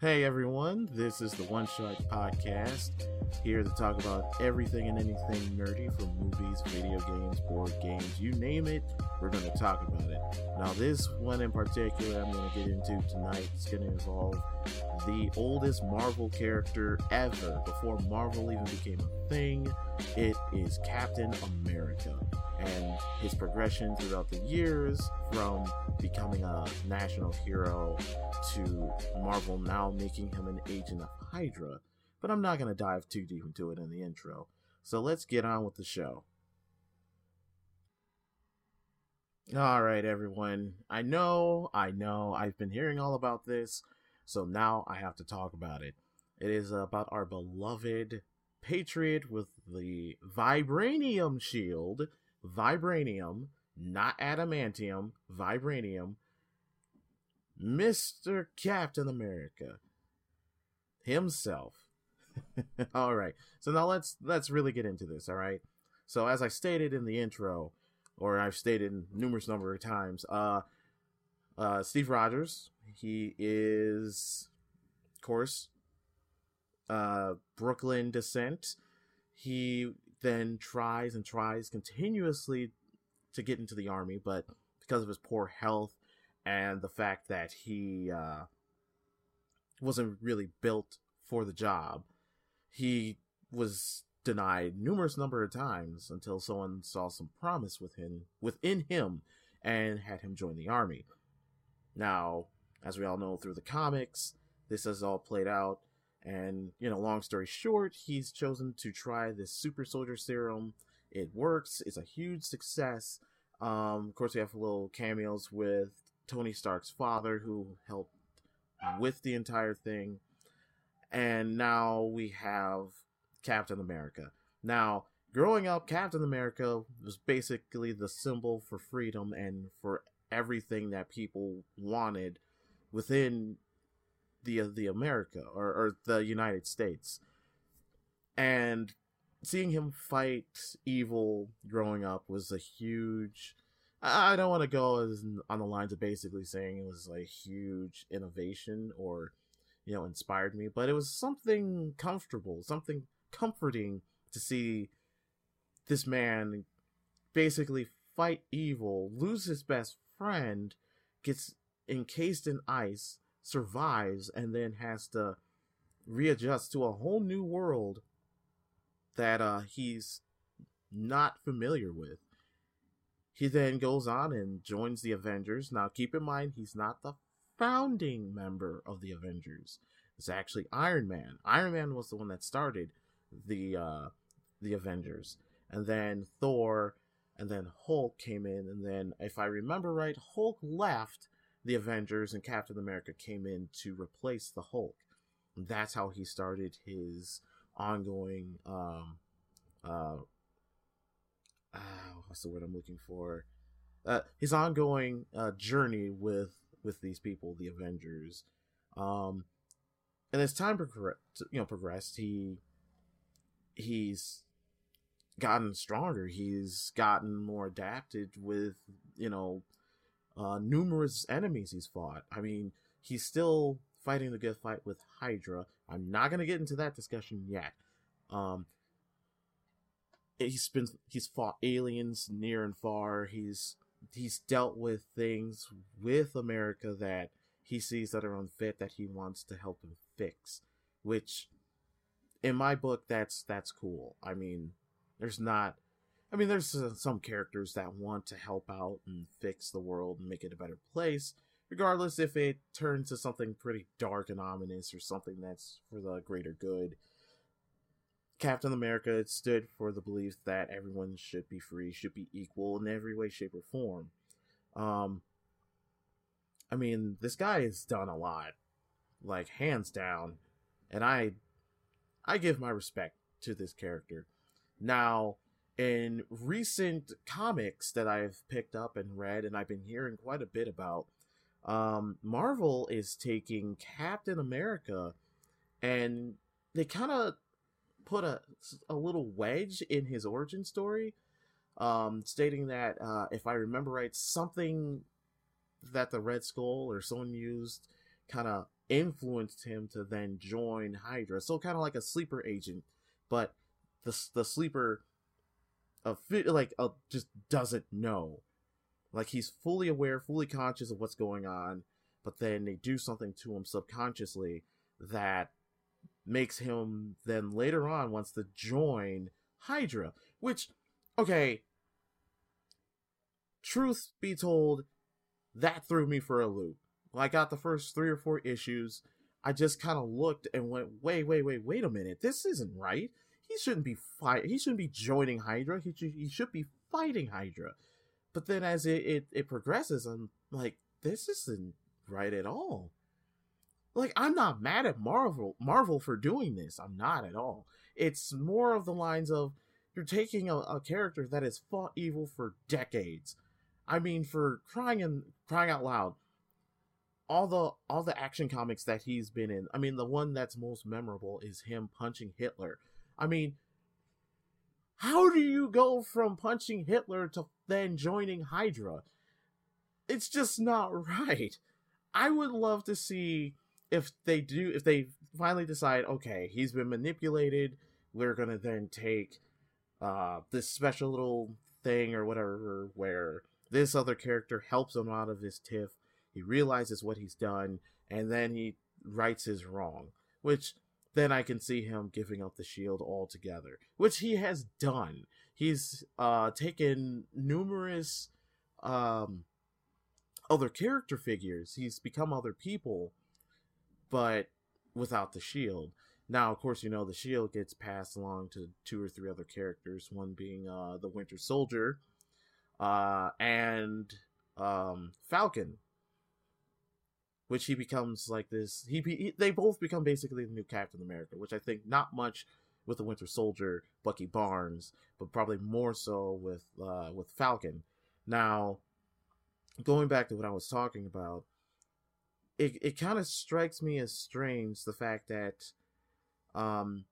Hey everyone, this is the One Shot Podcast, here to talk about everything and anything nerdy from movies, video games, board games, you name it, we're going to talk about it. Now, this one in particular I'm going to get into tonight is going to involve the oldest Marvel character ever, before Marvel even became a thing. It is Captain America and his progression throughout the years from becoming a national hero to Marvel now making him an agent of Hydra. But I'm not going to dive too deep into it in the intro. So let's get on with the show. All right, everyone. I know, I know, I've been hearing all about this, so now I have to talk about it. It is about our beloved Patriot with the Vibranium Shield vibranium, not adamantium, vibranium, Mr. Captain America himself. all right. So now let's let's really get into this, all right? So as I stated in the intro, or I've stated numerous number of times, uh uh Steve Rogers, he is of course uh Brooklyn descent. He then tries and tries continuously to get into the army, but because of his poor health and the fact that he uh, wasn't really built for the job, he was denied numerous number of times until someone saw some promise within within him and had him join the army. Now, as we all know through the comics, this has all played out and, you know, long story short, he's chosen to try this super soldier serum. It works, it's a huge success. Um, of course, we have little cameos with Tony Stark's father, who helped with the entire thing. And now we have Captain America. Now, growing up, Captain America was basically the symbol for freedom and for everything that people wanted within the the America or, or the United States, and seeing him fight evil growing up was a huge. I don't want to go as on the lines of basically saying it was a huge innovation or, you know, inspired me, but it was something comfortable, something comforting to see this man basically fight evil, lose his best friend, gets encased in ice, survives and then has to readjust to a whole new world that uh, he's not familiar with. He then goes on and joins the Avengers. Now, keep in mind, he's not the founding member of the Avengers. It's actually Iron Man. Iron Man was the one that started the uh, the Avengers, and then Thor, and then Hulk came in, and then, if I remember right, Hulk left, the Avengers and Captain America came in to replace the Hulk. That's how he started his ongoing um uh, uh what's the word I'm looking for? Uh, his ongoing uh, journey with with these people, the Avengers. Um, and as time progressed, you know, progressed, he he's gotten stronger. He's gotten more adapted with you know uh, numerous enemies he's fought. I mean, he's still fighting the good fight with Hydra. I'm not gonna get into that discussion yet. Um, he's been he's fought aliens near and far. He's he's dealt with things with America that he sees that are unfit that he wants to help him fix. Which, in my book, that's that's cool. I mean, there's not I mean, there's some characters that want to help out and fix the world and make it a better place, regardless if it turns to something pretty dark and ominous or something that's for the greater good. Captain America stood for the belief that everyone should be free, should be equal in every way, shape, or form. Um, I mean, this guy has done a lot, like hands down, and I, I give my respect to this character. Now, in recent comics that I've picked up and read, and I've been hearing quite a bit about, um, Marvel is taking Captain America and they kind of put a, a little wedge in his origin story, um, stating that, uh, if I remember right, something that the Red Skull or someone used kind of influenced him to then join Hydra. So kind of like a sleeper agent, but the the sleeper of like uh, just doesn't know. Like he's fully aware, fully conscious of what's going on, but then they do something to him subconsciously that makes him then later on wants to join Hydra, which okay, truth be told, that threw me for a loop. When I got the first three or four issues, I just kind of looked and went, wait, wait, wait, wait a minute. This isn't right. He shouldn't be fight. He shouldn't be joining Hydra. He should, he should be fighting Hydra. But then as it, it, it progresses, I'm like, this isn't right at all. Like I'm not mad at Marvel Marvel for doing this. I'm not at all. It's more of the lines of you're taking a, a character that has fought evil for decades. I mean, for crying and crying out loud, all the all the action comics that he's been in. I mean, the one that's most memorable is him punching Hitler. I mean, how do you go from punching Hitler to then joining Hydra? It's just not right. I would love to see if they do if they finally decide, okay, he's been manipulated, we're to then take uh this special little thing or whatever where this other character helps him out of his tiff he realizes what he's done, and then he rights his wrong, which then I can see him giving up the shield altogether, which he has done. He's uh, taken numerous um, other character figures. He's become other people, but without the shield. Now, of course, you know the shield gets passed along to two or three other characters. One being uh, the Winter Soldier, uh, and um, Falcon, which he becomes like this. He, he, they both become basically the new Captain America, which I think not much with the Winter Soldier, Bucky Barnes, but probably more so with uh, with Falcon. Now, going back to what I was talking about, it it kind of strikes me as strange the fact that um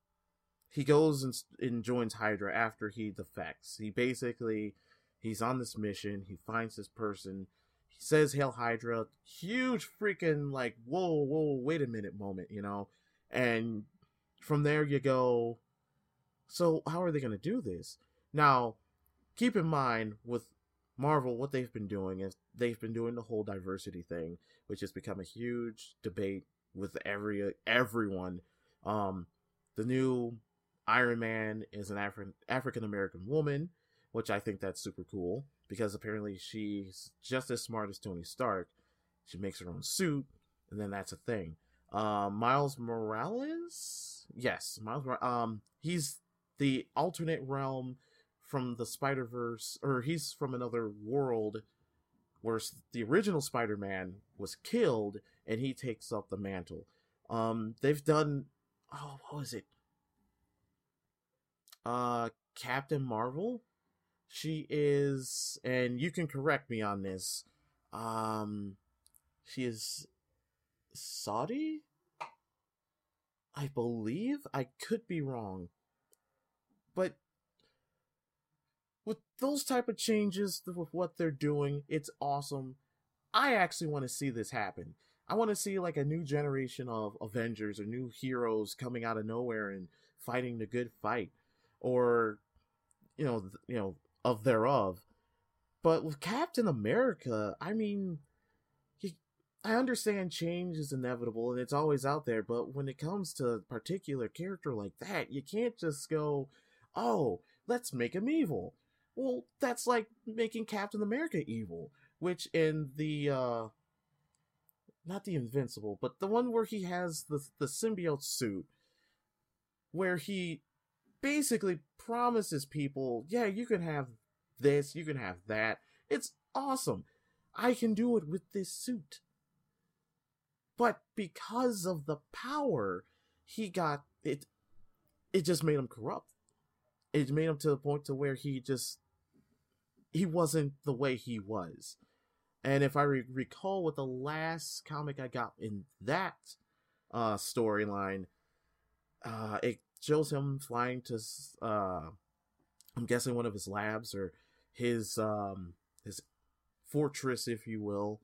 he goes and, and joins Hydra after he defects. He basically he's on this mission. He finds this person he says Hail Hydra, huge freaking like whoa whoa wait a minute moment, you know, and from there you go. So how are they going to do this? Now, keep in mind with Marvel, what they've been doing is they've been doing the whole diversity thing, which has become a huge debate with every everyone. Um, the new Iron Man is an Afri- African American woman, which I think that's super cool because apparently she's just as smart as Tony Stark. She makes her own suit, and then that's a thing. Uh, Miles Morales, yes, Miles. Um, he's the alternate realm from the Spider Verse, or he's from another world where the original Spider Man was killed, and he takes up the mantle. Um, they've done. Oh, what was it? Uh, Captain Marvel she is, and you can correct me on this. Um, she is Saudi, I believe. I could be wrong, but with those type of changes with what they're doing, it's awesome. I actually want to see this happen. I want to see like a new generation of Avengers or new heroes coming out of nowhere and fighting the good fight, or you know, you know, of thereof. But with Captain America, I mean, he, I understand change is inevitable and it's always out there, but when it comes to a particular character like that, you can't just go, oh, let's make him evil. Well, that's like making Captain America evil, which in the uh not the invincible, but the one where he has the the symbiote suit where he basically promises people, yeah, you can have this, you can have that. It's awesome. I can do it with this suit. But because of the power, he got it it just made him corrupt. It made him to the point to where he just he wasn't the way he was. And if I re- recall what the last comic I got in that uh storyline, uh it shows him flying to uh I'm guessing one of his labs or his um his fortress if you will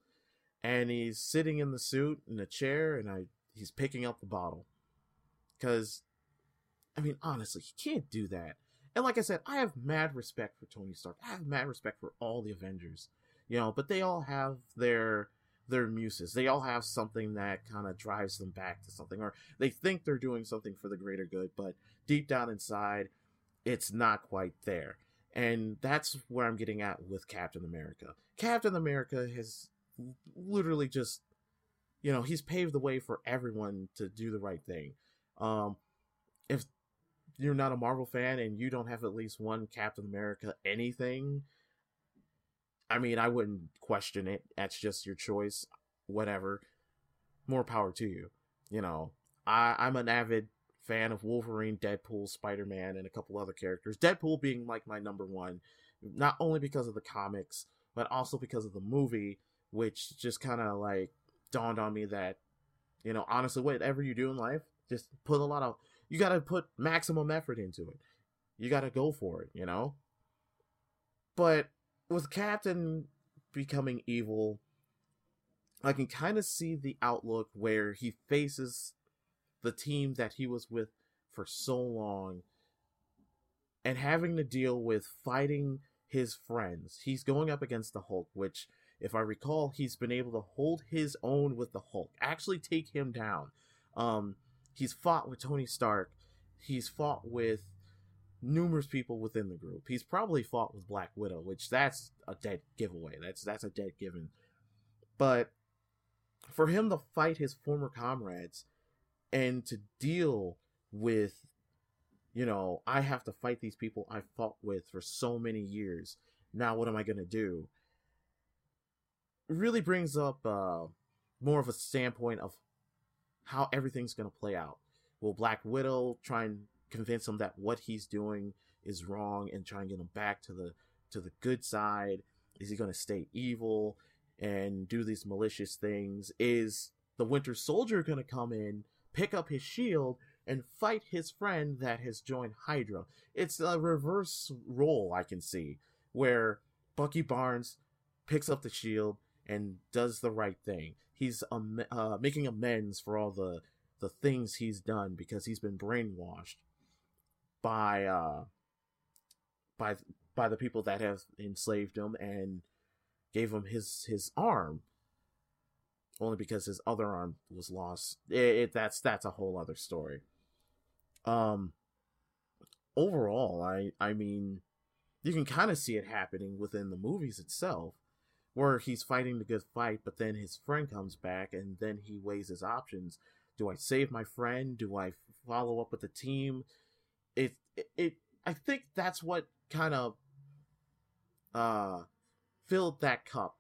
and he's sitting in the suit in a chair and I he's picking up the bottle. Cause I mean, honestly, he can't do that. And like I said, I have mad respect for Tony Stark. I have mad respect for all the Avengers. You know, but they all have their their muses. They all have something that kind of drives them back to something, or they think they're doing something for the greater good, but deep down inside, it's not quite there. And that's where I'm getting at with Captain America. Captain America has literally just, you know, he's paved the way for everyone to do the right thing. Um, if you're not a Marvel fan and you don't have at least one Captain America anything, I mean, I wouldn't question it. That's just your choice. Whatever. More power to you. You know, I, I'm an avid fan of Wolverine, Deadpool, Spider Man, and a couple other characters. Deadpool being like my number one, not only because of the comics, but also because of the movie, which just kind of like dawned on me that, you know, honestly, whatever you do in life, just put a lot of, you got to put maximum effort into it. You got to go for it, you know? But with Captain becoming evil, I can kind of see the outlook where he faces the team that he was with for so long and having to deal with fighting his friends. He's going up against the Hulk, which, if I recall, he's been able to hold his own with the Hulk, actually take him down. Um, he's fought with Tony Stark. He's fought with numerous people within the group. He's probably fought with Black Widow, which that's a dead giveaway. That's that's a dead given. But for him to fight his former comrades and to deal with you know, I have to fight these people I fought with for so many years. Now what am I going to do? really brings up uh, more of a standpoint of how everything's going to play out. Will Black Widow try and convince him that what he's doing is wrong and try and get him back to the to the good side? Is he going to stay evil and do these malicious things? Is the Winter Soldier going to come in pick up his shield and fight his friend that has joined Hydra. It's a reverse role I can see where Bucky Barnes picks up the shield and does the right thing. He's um, uh, making amends for all the the things he's done because he's been brainwashed by uh by by the people that have enslaved him and gave him his his arm only because his other arm was lost. It, it, that's that's a whole other story. Um, overall, I I mean, you can kind of see it happening within the movies itself, where he's fighting the good fight, but then his friend comes back, and then he weighs his options. Do I save my friend? Do I follow up with the team? It it, I think that's what kind of uh filled that cup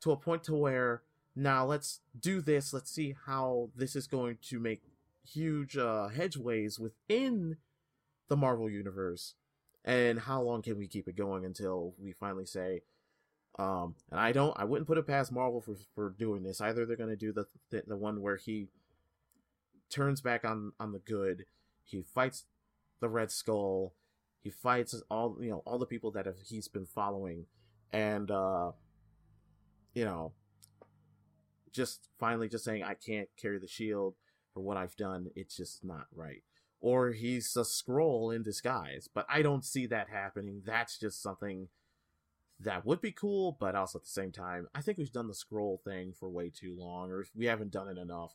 to a point to where now let's do this. Let's see how this is going to make huge uh, hedgeways within the Marvel universe, and how long can we keep it going until we finally say, um, and I don't, I wouldn't put it past Marvel for for doing this. Either they're going to do the, the the one where he turns back on on the good, he fights the Red Skull, he fights all you know all the people that have he's been following, and uh, you know just finally just saying I can't carry the shield for what I've done. It's just not right. Or he's a Skrull in disguise, but I don't see that happening. That's just something that would be cool, but also at the same time, I think we've done the Skrull thing for way too long, or we haven't done it enough.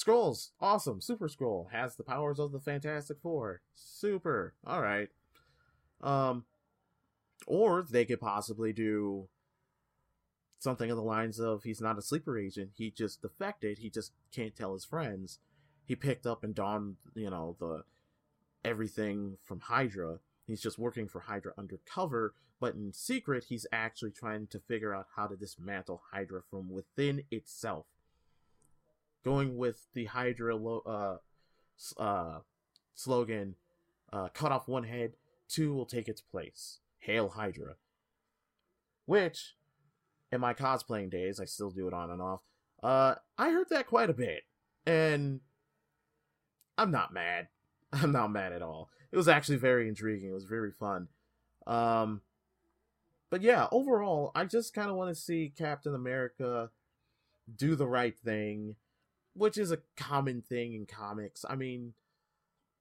Skrulls, awesome. Super Skrull has the powers of the Fantastic Four. Super. All right. Um, or they could possibly do something of the lines of he's not a sleeper agent. He just defected. He just can't tell his friends. He picked up and donned, you know, the everything from Hydra. He's just working for Hydra undercover, but in secret, he's actually trying to figure out how to dismantle Hydra from within itself. Going with the Hydra lo- uh, uh, slogan, uh, cut off one head, two will take its place. Hail Hydra. Which in my cosplaying days, I still do it on and off. Uh, I heard that quite a bit, and I'm not mad. I'm not mad at all. It was actually very intriguing. It was very fun. Um, but yeah, overall, I just kind of want to see Captain America do the right thing, which is a common thing in comics. I mean,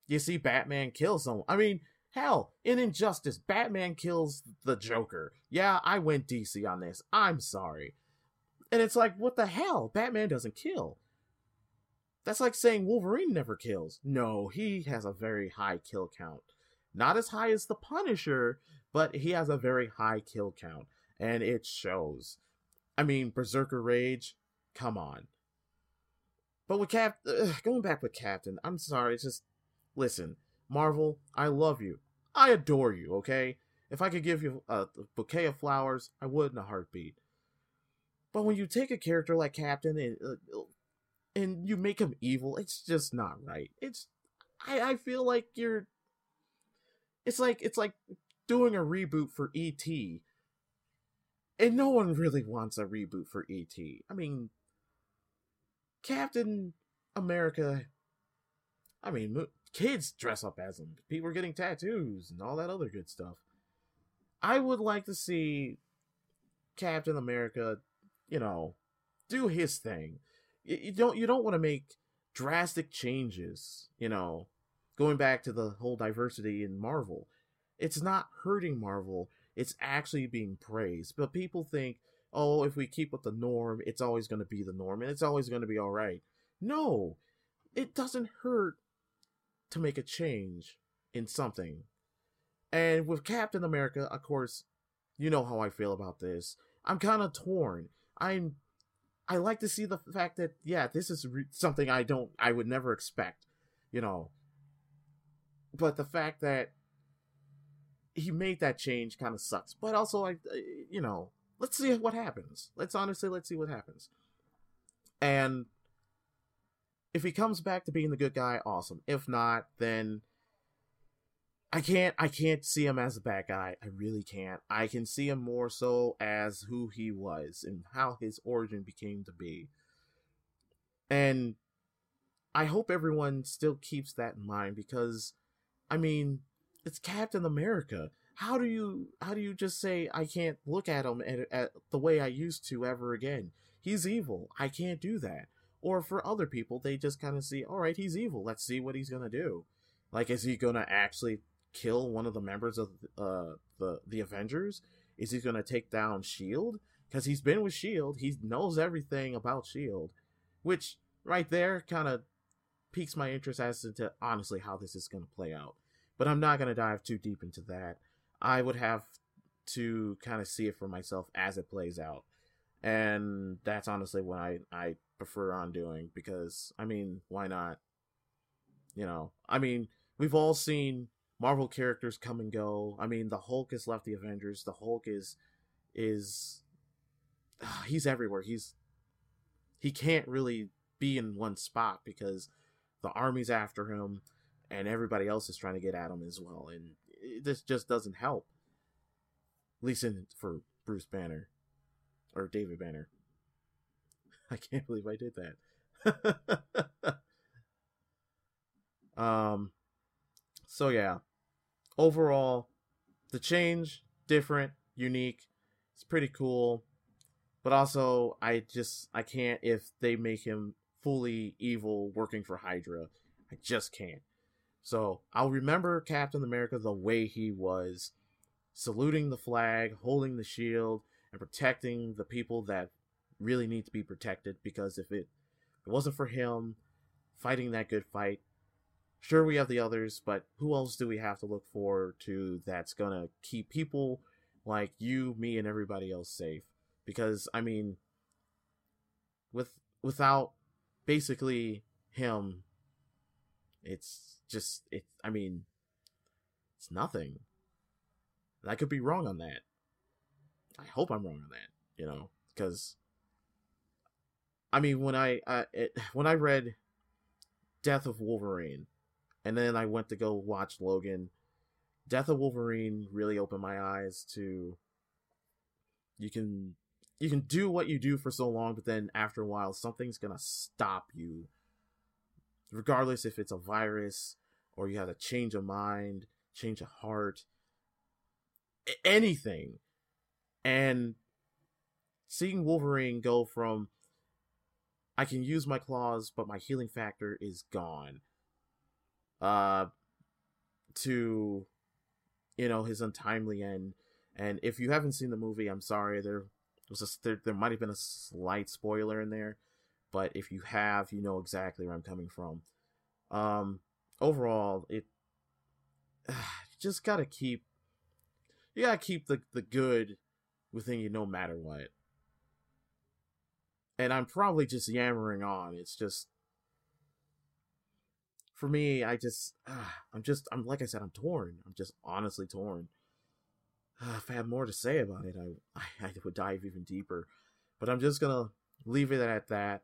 you see Batman kill someone. I mean, hell, in Injustice, Batman kills the Joker. Yeah, I went DC on this. I'm sorry. And it's like, what the hell? Batman doesn't kill. That's like saying Wolverine never kills. No, he has a very high kill count. Not as high as the Punisher, but he has a very high kill count. And it shows. I mean, Berserker Rage, come on. But with Cap, going back with Captain, I'm sorry. It's just listen, Marvel. I love you. I adore you. Okay, if I could give you a, a bouquet of flowers, I would in a heartbeat. But when you take a character like Captain and uh, and you make him evil, it's just not right. It's I I feel like you're. It's like it's like doing a reboot for ET. And no one really wants a reboot for ET. I mean, Captain America. I mean, kids dress up as him. People are getting tattoos and all that other good stuff. I would like to see Captain America, you know, do his thing. You don't you don't want to make drastic changes, you know, going back to the whole diversity in Marvel. It's not hurting Marvel, it's actually being praised. But people think, oh, if we keep with the norm, it's always going to be the norm and it's always going to be all right. No, it doesn't hurt to make a change in something. And with Captain America, of course, you know how I feel about this. I'm kind of torn. I'm I like to see the fact that yeah, this is re- something I don't I would never expect, you know. But the fact that he made that change kind of sucks. But also I you know, let's see what happens. Let's honestly let's see what happens. And if he comes back to being the good guy, awesome. If not, then I can't I can't see him as a bad guy. I really can't. I can see him more so as who he was and how his origin became to be. And I hope everyone still keeps that in mind because I mean, it's Captain America how do you how do you just say I can't look at him at, at the way I used to ever again? He's evil. I can't do that. Or for other people, they just kind of see, all right, he's evil. Let's see what he's gonna do. Like, is he gonna actually kill one of the members of uh, the the Avengers? Is he gonna take down Shield? Because he's been with Shield, he knows everything about Shield, which right there kind of piques my interest as to honestly how this is gonna play out. But I'm not gonna dive too deep into that. I would have to kind of see it for myself as it plays out. And that's honestly what I, I prefer on doing because, I mean, why not? You know, I mean, we've all seen Marvel characters come and go. I mean, the Hulk has left the Avengers. The Hulk is, is, uh, he's everywhere. He's, he can't really be in one spot because the army's after him and everybody else is trying to get at him as well. And this just doesn't help. At least in, for Bruce Banner or David Banner. I can't believe I did that. um so yeah. Overall, the change different, unique. It's pretty cool. But also I just I can't if they make him fully evil working for Hydra. I just can't. So I'll remember Captain America the way he was, saluting the flag, holding the shield, and protecting the people that really need to be protected. Because if it, if it wasn't for him fighting that good fight, sure we have the others, but who else do we have to look forward to that's gonna keep people like you, me, and everybody else safe? Because I mean, with without basically him, it's just it I mean it's nothing. And I could be wrong on that. I hope I'm wrong on that, you know, because I mean when I uh, it, when I read Death of Wolverine and then I went to go watch Logan, Death of Wolverine really opened my eyes to you can you can do what you do for so long but then after a while something's to stop you regardless if it's a virus or you have a change of mind, change of heart, anything. And seeing Wolverine go from I can use my claws, but my healing factor is gone. Uh, to, you know, his untimely end. And if you haven't seen the movie, I'm sorry. There was a there, there might have been a slight spoiler in there, but if you have, you know exactly where I'm coming from. Um, overall, it just gotta keep you gotta keep the the good within you no matter what. And I'm probably just yammering on. It's just for me, I just uh, I'm just I'm like I said, I'm torn. I'm just honestly torn. Uh, if I had more to say about it, I, I I would dive even deeper. But I'm just gonna leave it at that.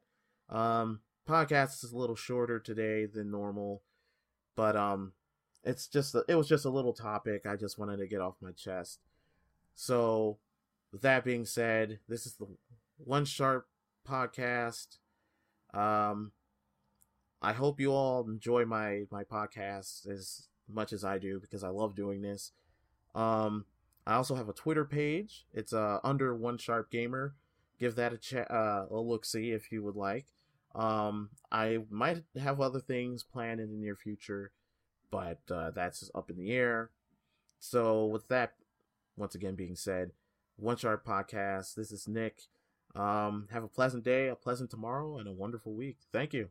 Um, podcast is a little shorter today than normal, but um, it's just a, it was just a little topic I just wanted to get off my chest. So, with that being said, this is the One Sharp podcast. Um, I hope you all enjoy my my podcast as much as I do because I love doing this. Um, I also have a Twitter page. It's uh under One Sharp Gamer. Give that a chat, uh, a look see if you would like. Um, I might have other things planned in the near future but uh, that's up in the air. So, with that, once again being said, One Sharp Podcast, this is Nick. Um, have a pleasant day, a pleasant tomorrow, and a wonderful week. Thank you.